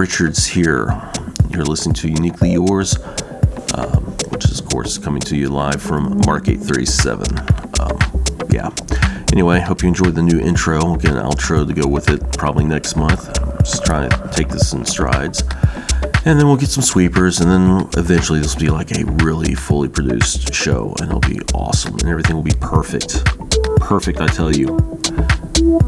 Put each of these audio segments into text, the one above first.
Richards here. You're listening to Uniquely Yours, um, which is, of course, coming to you live from Mark 837. Um, yeah. Anyway, hope you enjoyed the new intro. We'll get an outro to go with it probably next month. just trying to take this in strides. And then we'll get some sweepers, and then eventually this will be like a really fully produced show, and it'll be awesome, and everything will be perfect. Perfect, I tell you.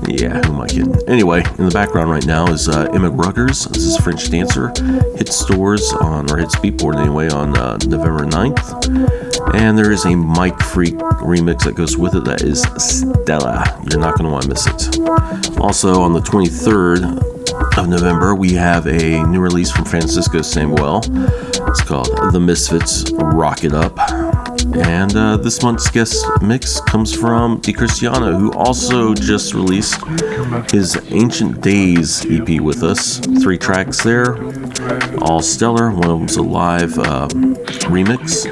Yeah, who am I kidding? Anyway, in the background right now is uh, Emma Ruggers. This is French dancer. Hit stores on, or hit Beatport anyway, on uh, November 9th. And there is a Mike Freak remix that goes with it that is Stella. You're not going to want to miss it. Also, on the 23rd, of November, we have a new release from Francisco Samuel. It's called The Misfits Rock It Up. And uh, this month's guest mix comes from Di Cristiano, who also just released his Ancient Days EP with us. Three tracks there, all stellar. One of them's a live uh, remix,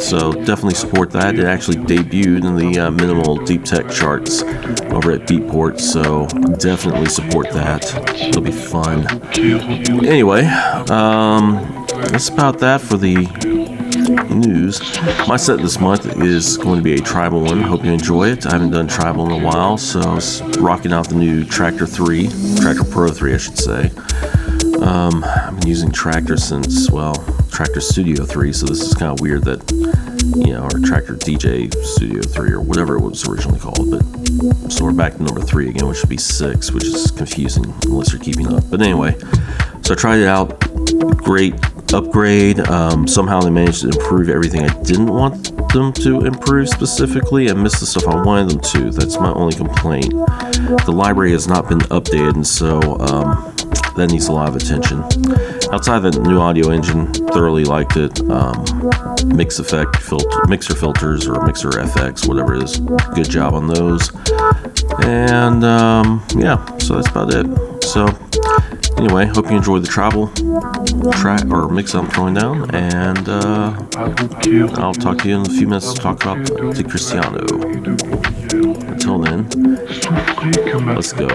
so definitely support that. It actually debuted in the uh, minimal deep tech charts over at Beatport, so definitely support that. It'll be fun. Anyway, um, that's about that for the news. My set this month is going to be a tribal one. Hope you enjoy it. I haven't done tribal in a while, so I was rocking out the new Traktor 3, Traktor Pro 3, I should say. Um, I've been using Traktor since, well, Traktor Studio 3, so this is kind of weird that, you know, or Traktor DJ Studio 3 or whatever it was originally called. But so we're back to number 3 again, which should be 6, which is confusing unless you're keeping up. But anyway, so I tried it out. Great upgrade. Um, somehow they managed to improve everything I didn't want them to improve specifically I missed the stuff I wanted them to. That's my only complaint. The library has not been updated, and so um, that needs a lot of attention. Outside the new audio engine, thoroughly liked it. Um, mix effect filter, mixer filters or mixer FX, whatever it is. Good job on those. And um, yeah, so that's about it. So anyway, hope you enjoy the travel track or mix I'm throwing down, and uh, I'll talk to you in a few minutes to talk about Di Cristiano. Let's go.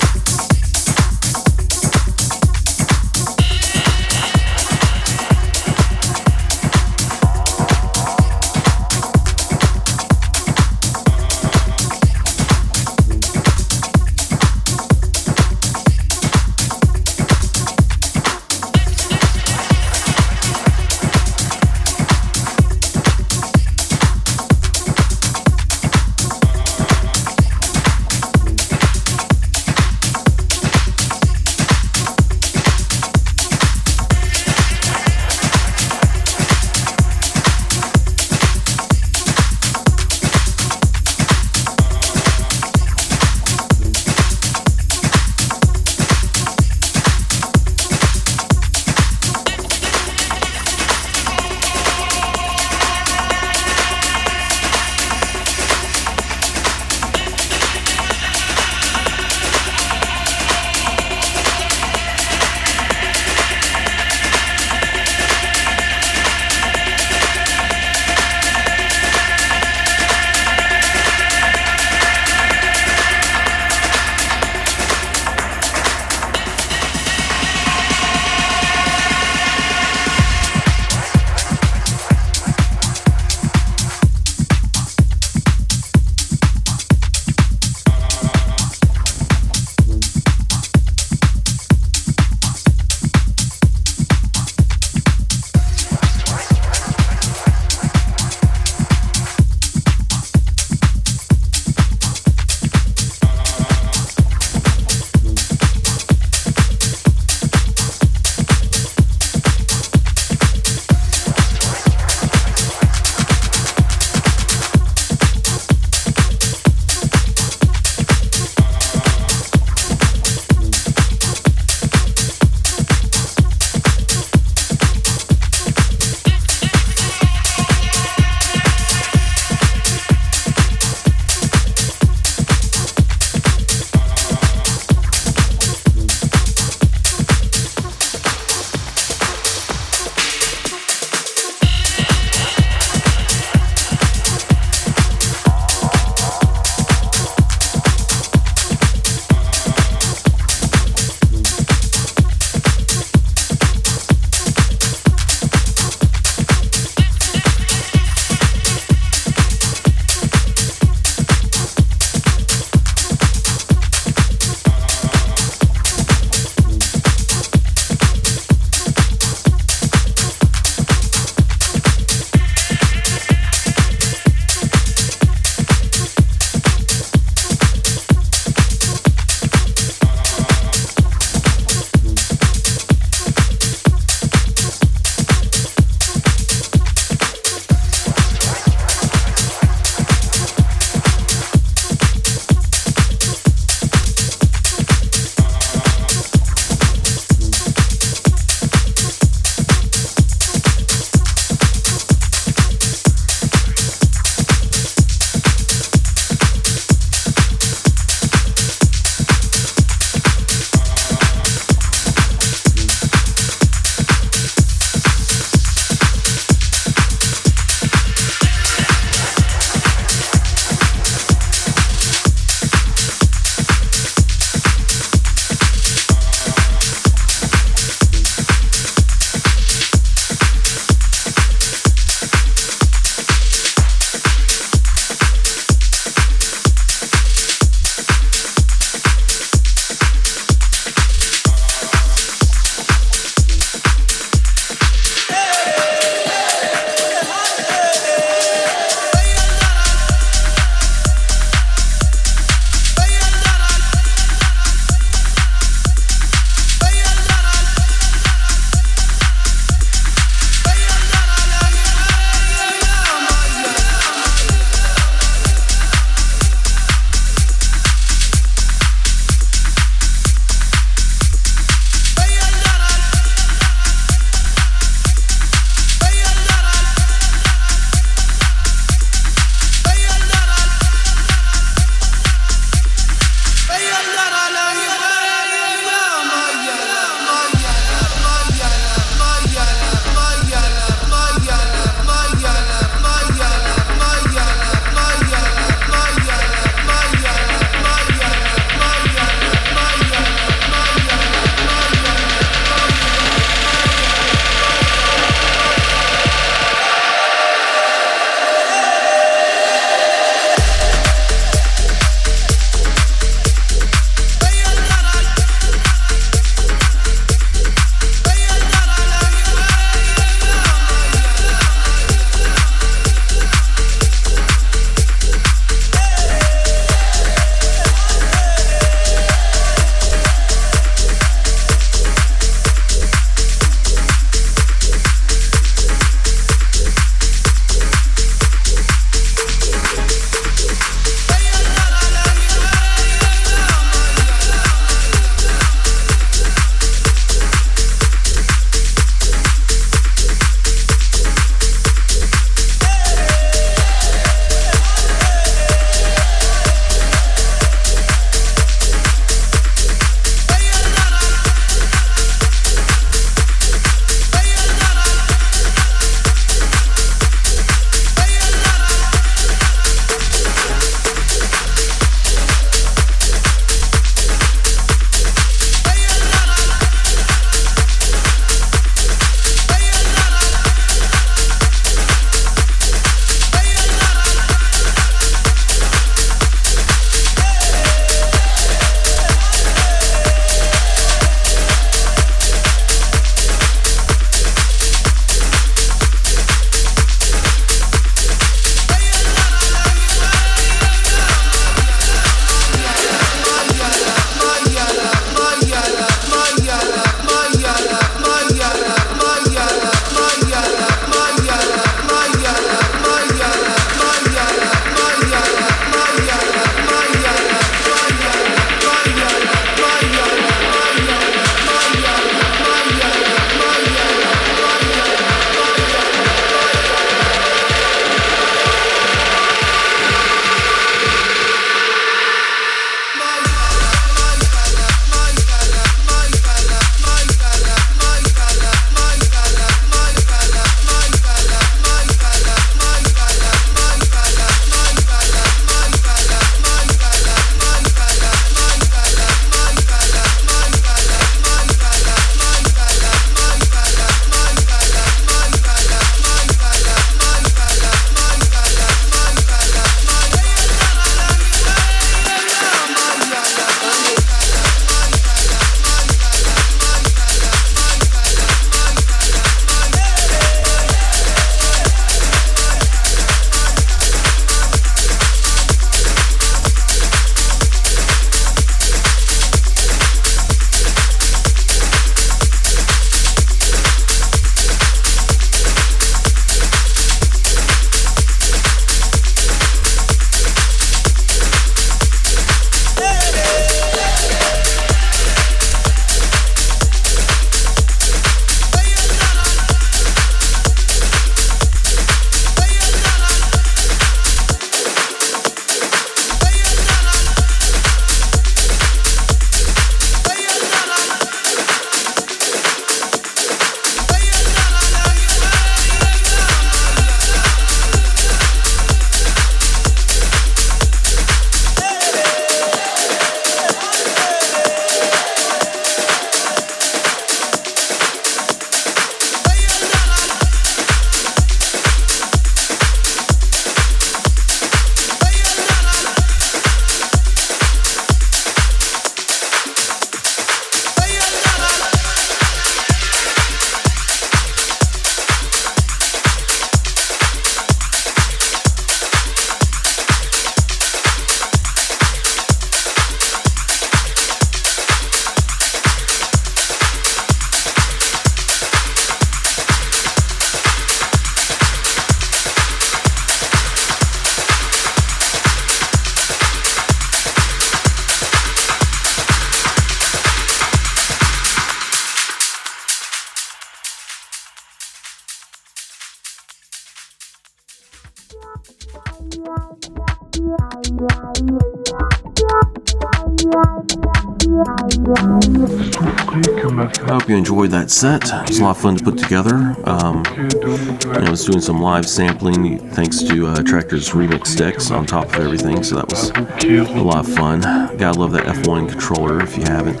You enjoyed that set. It was a lot of fun to put together. Um, I was doing some live sampling thanks to uh, Traktor's remix decks on top of everything, so that was a lot of fun. Gotta love that F1 controller if you haven't.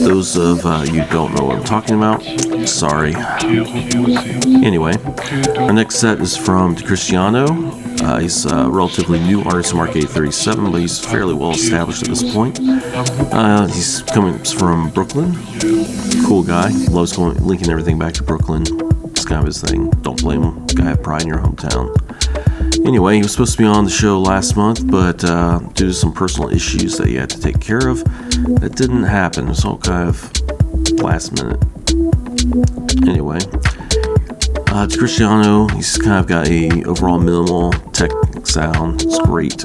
Those of uh, you don't know what I'm talking about, sorry. Anyway, our next set is from DiCristiano. Uh, he's a relatively new artist from Arcade 37, but he's fairly well established at this point. Uh, he's coming from Brooklyn. Cool guy. Loves going, linking everything back to Brooklyn. It's kind of his thing. Don't blame him. Guy have pride in your hometown. Anyway, he was supposed to be on the show last month, but uh, due to some personal issues that he had to take care of, that didn't happen. It was all kind of last minute. Anyway, uh, Cristiano, he's kind of got a overall minimal tech sound. It's great.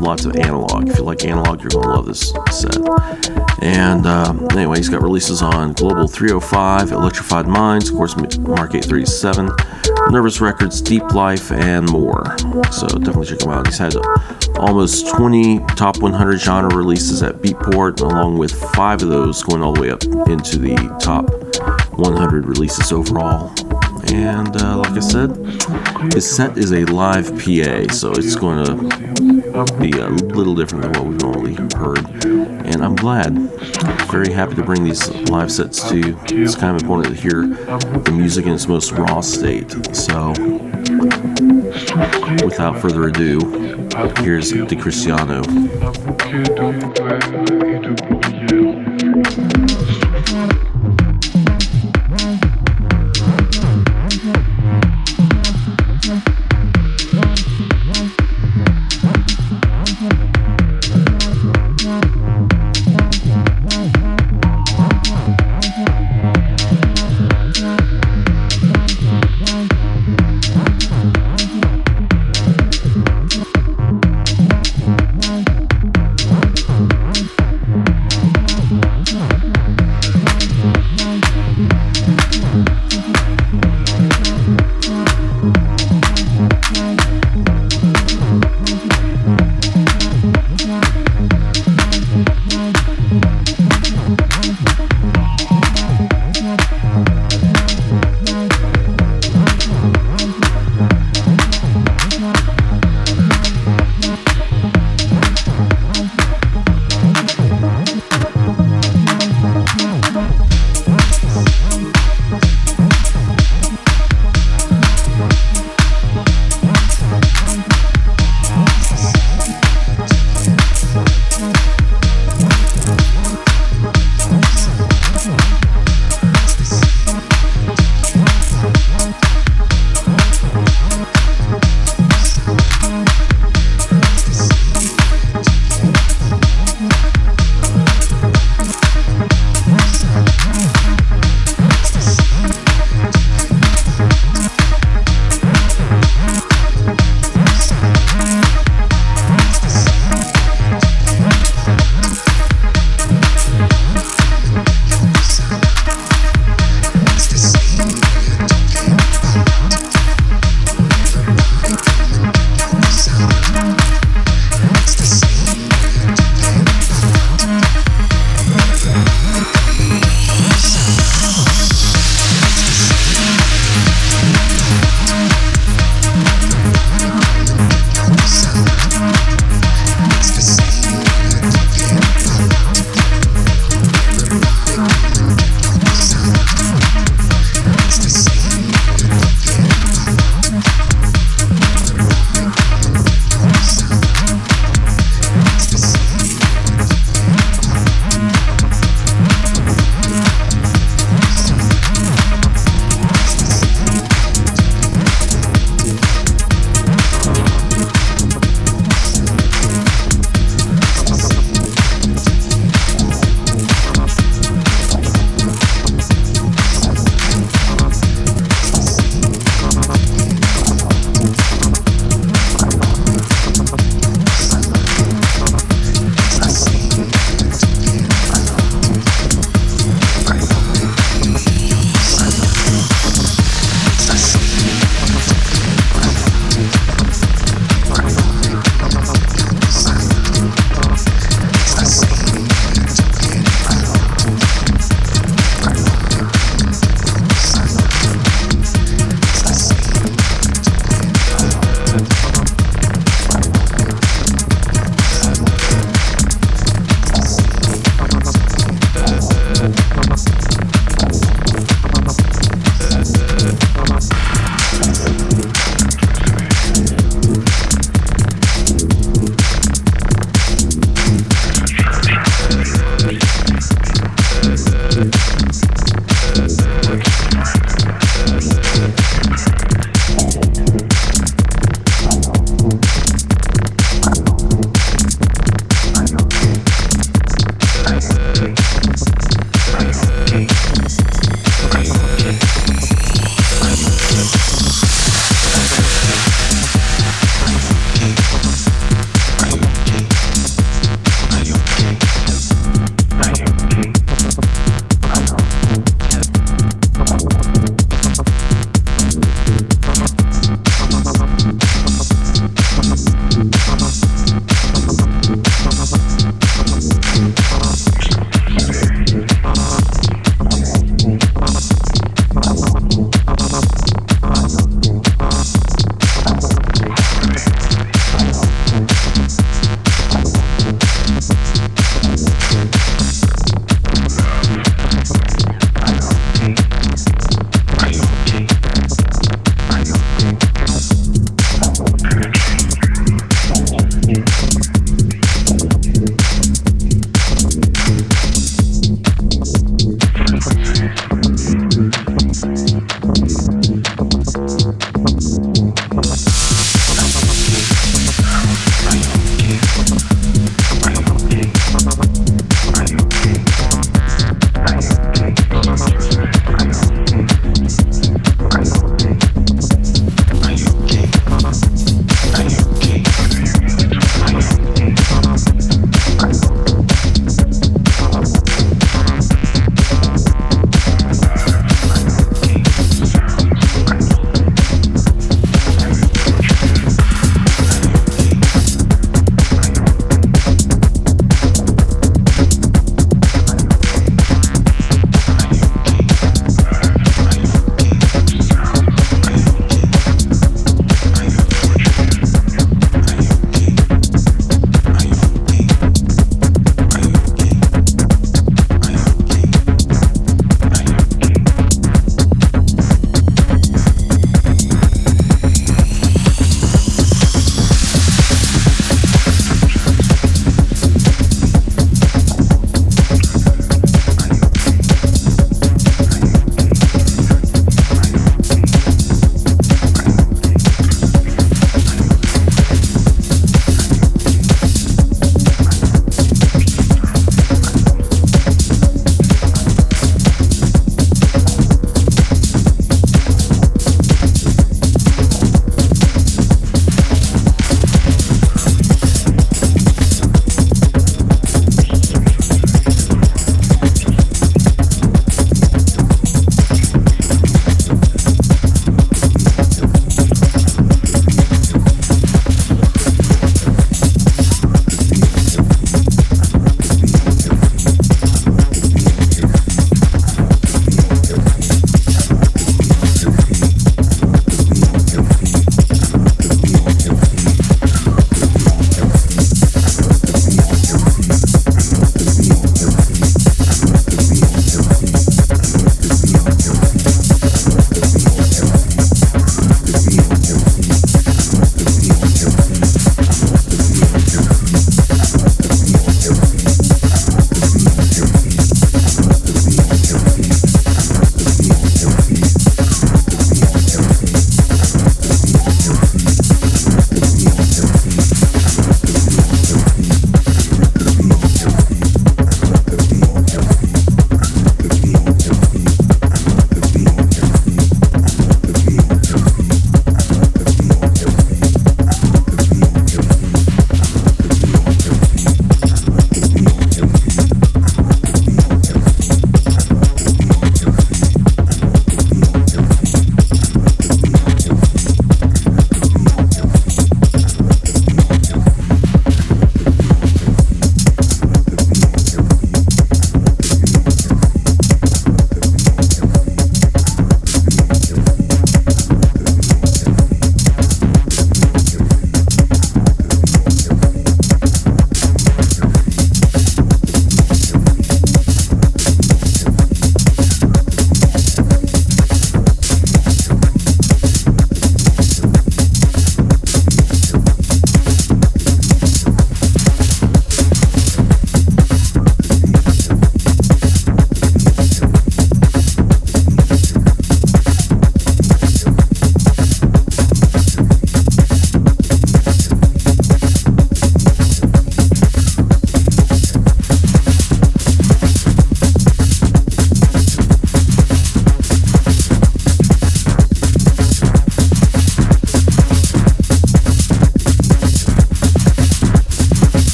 Lots of analog. If you like analog, you're to love this set. And um, anyway, he's got releases on Global 305, Electrified Minds, of course, Mark 837, Nervous Records, Deep Life, and more. So definitely check him out. He's had almost 20 top 100 genre releases at Beatport, along with five of those going all the way up into the top 100 releases overall and uh, like I said, his set is a live PA, so it's going to be a little different than what we've normally heard. And I'm glad, very happy to bring these live sets to you. It's kind of important to hear the music in its most raw state. So, without further ado, here's DiCristiano. You've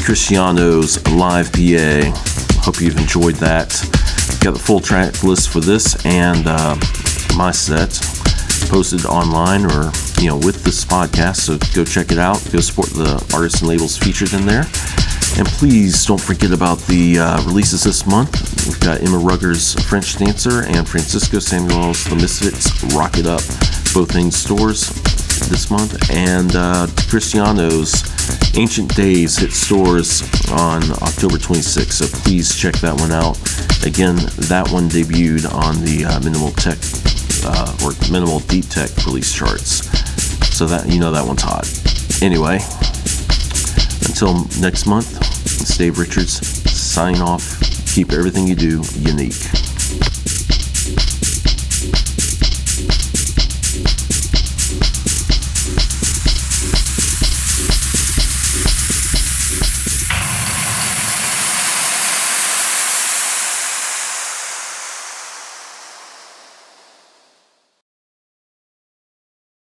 DeCristiano's Live PA. Hope you've enjoyed that. Got the full track list for this and uh, my set posted online or you know with this podcast. So go check it out. Go support the artists and labels featured in there. And please don't forget about the uh, releases this month. We've got Emma Rugger's French Dancer and Francisco Samuel's The Misfits Rock It Up, both in stores this month. And uh, Cristiano's Ancient Days hit stores on October 26th. So please check that one out. Again, that one debuted on the uh, Minimal Tech uh, or Minimal Deep Tech release charts. So that you know that one's hot. Anyway, until next month, it's Dave Richards Sign off. Keep everything you do unique.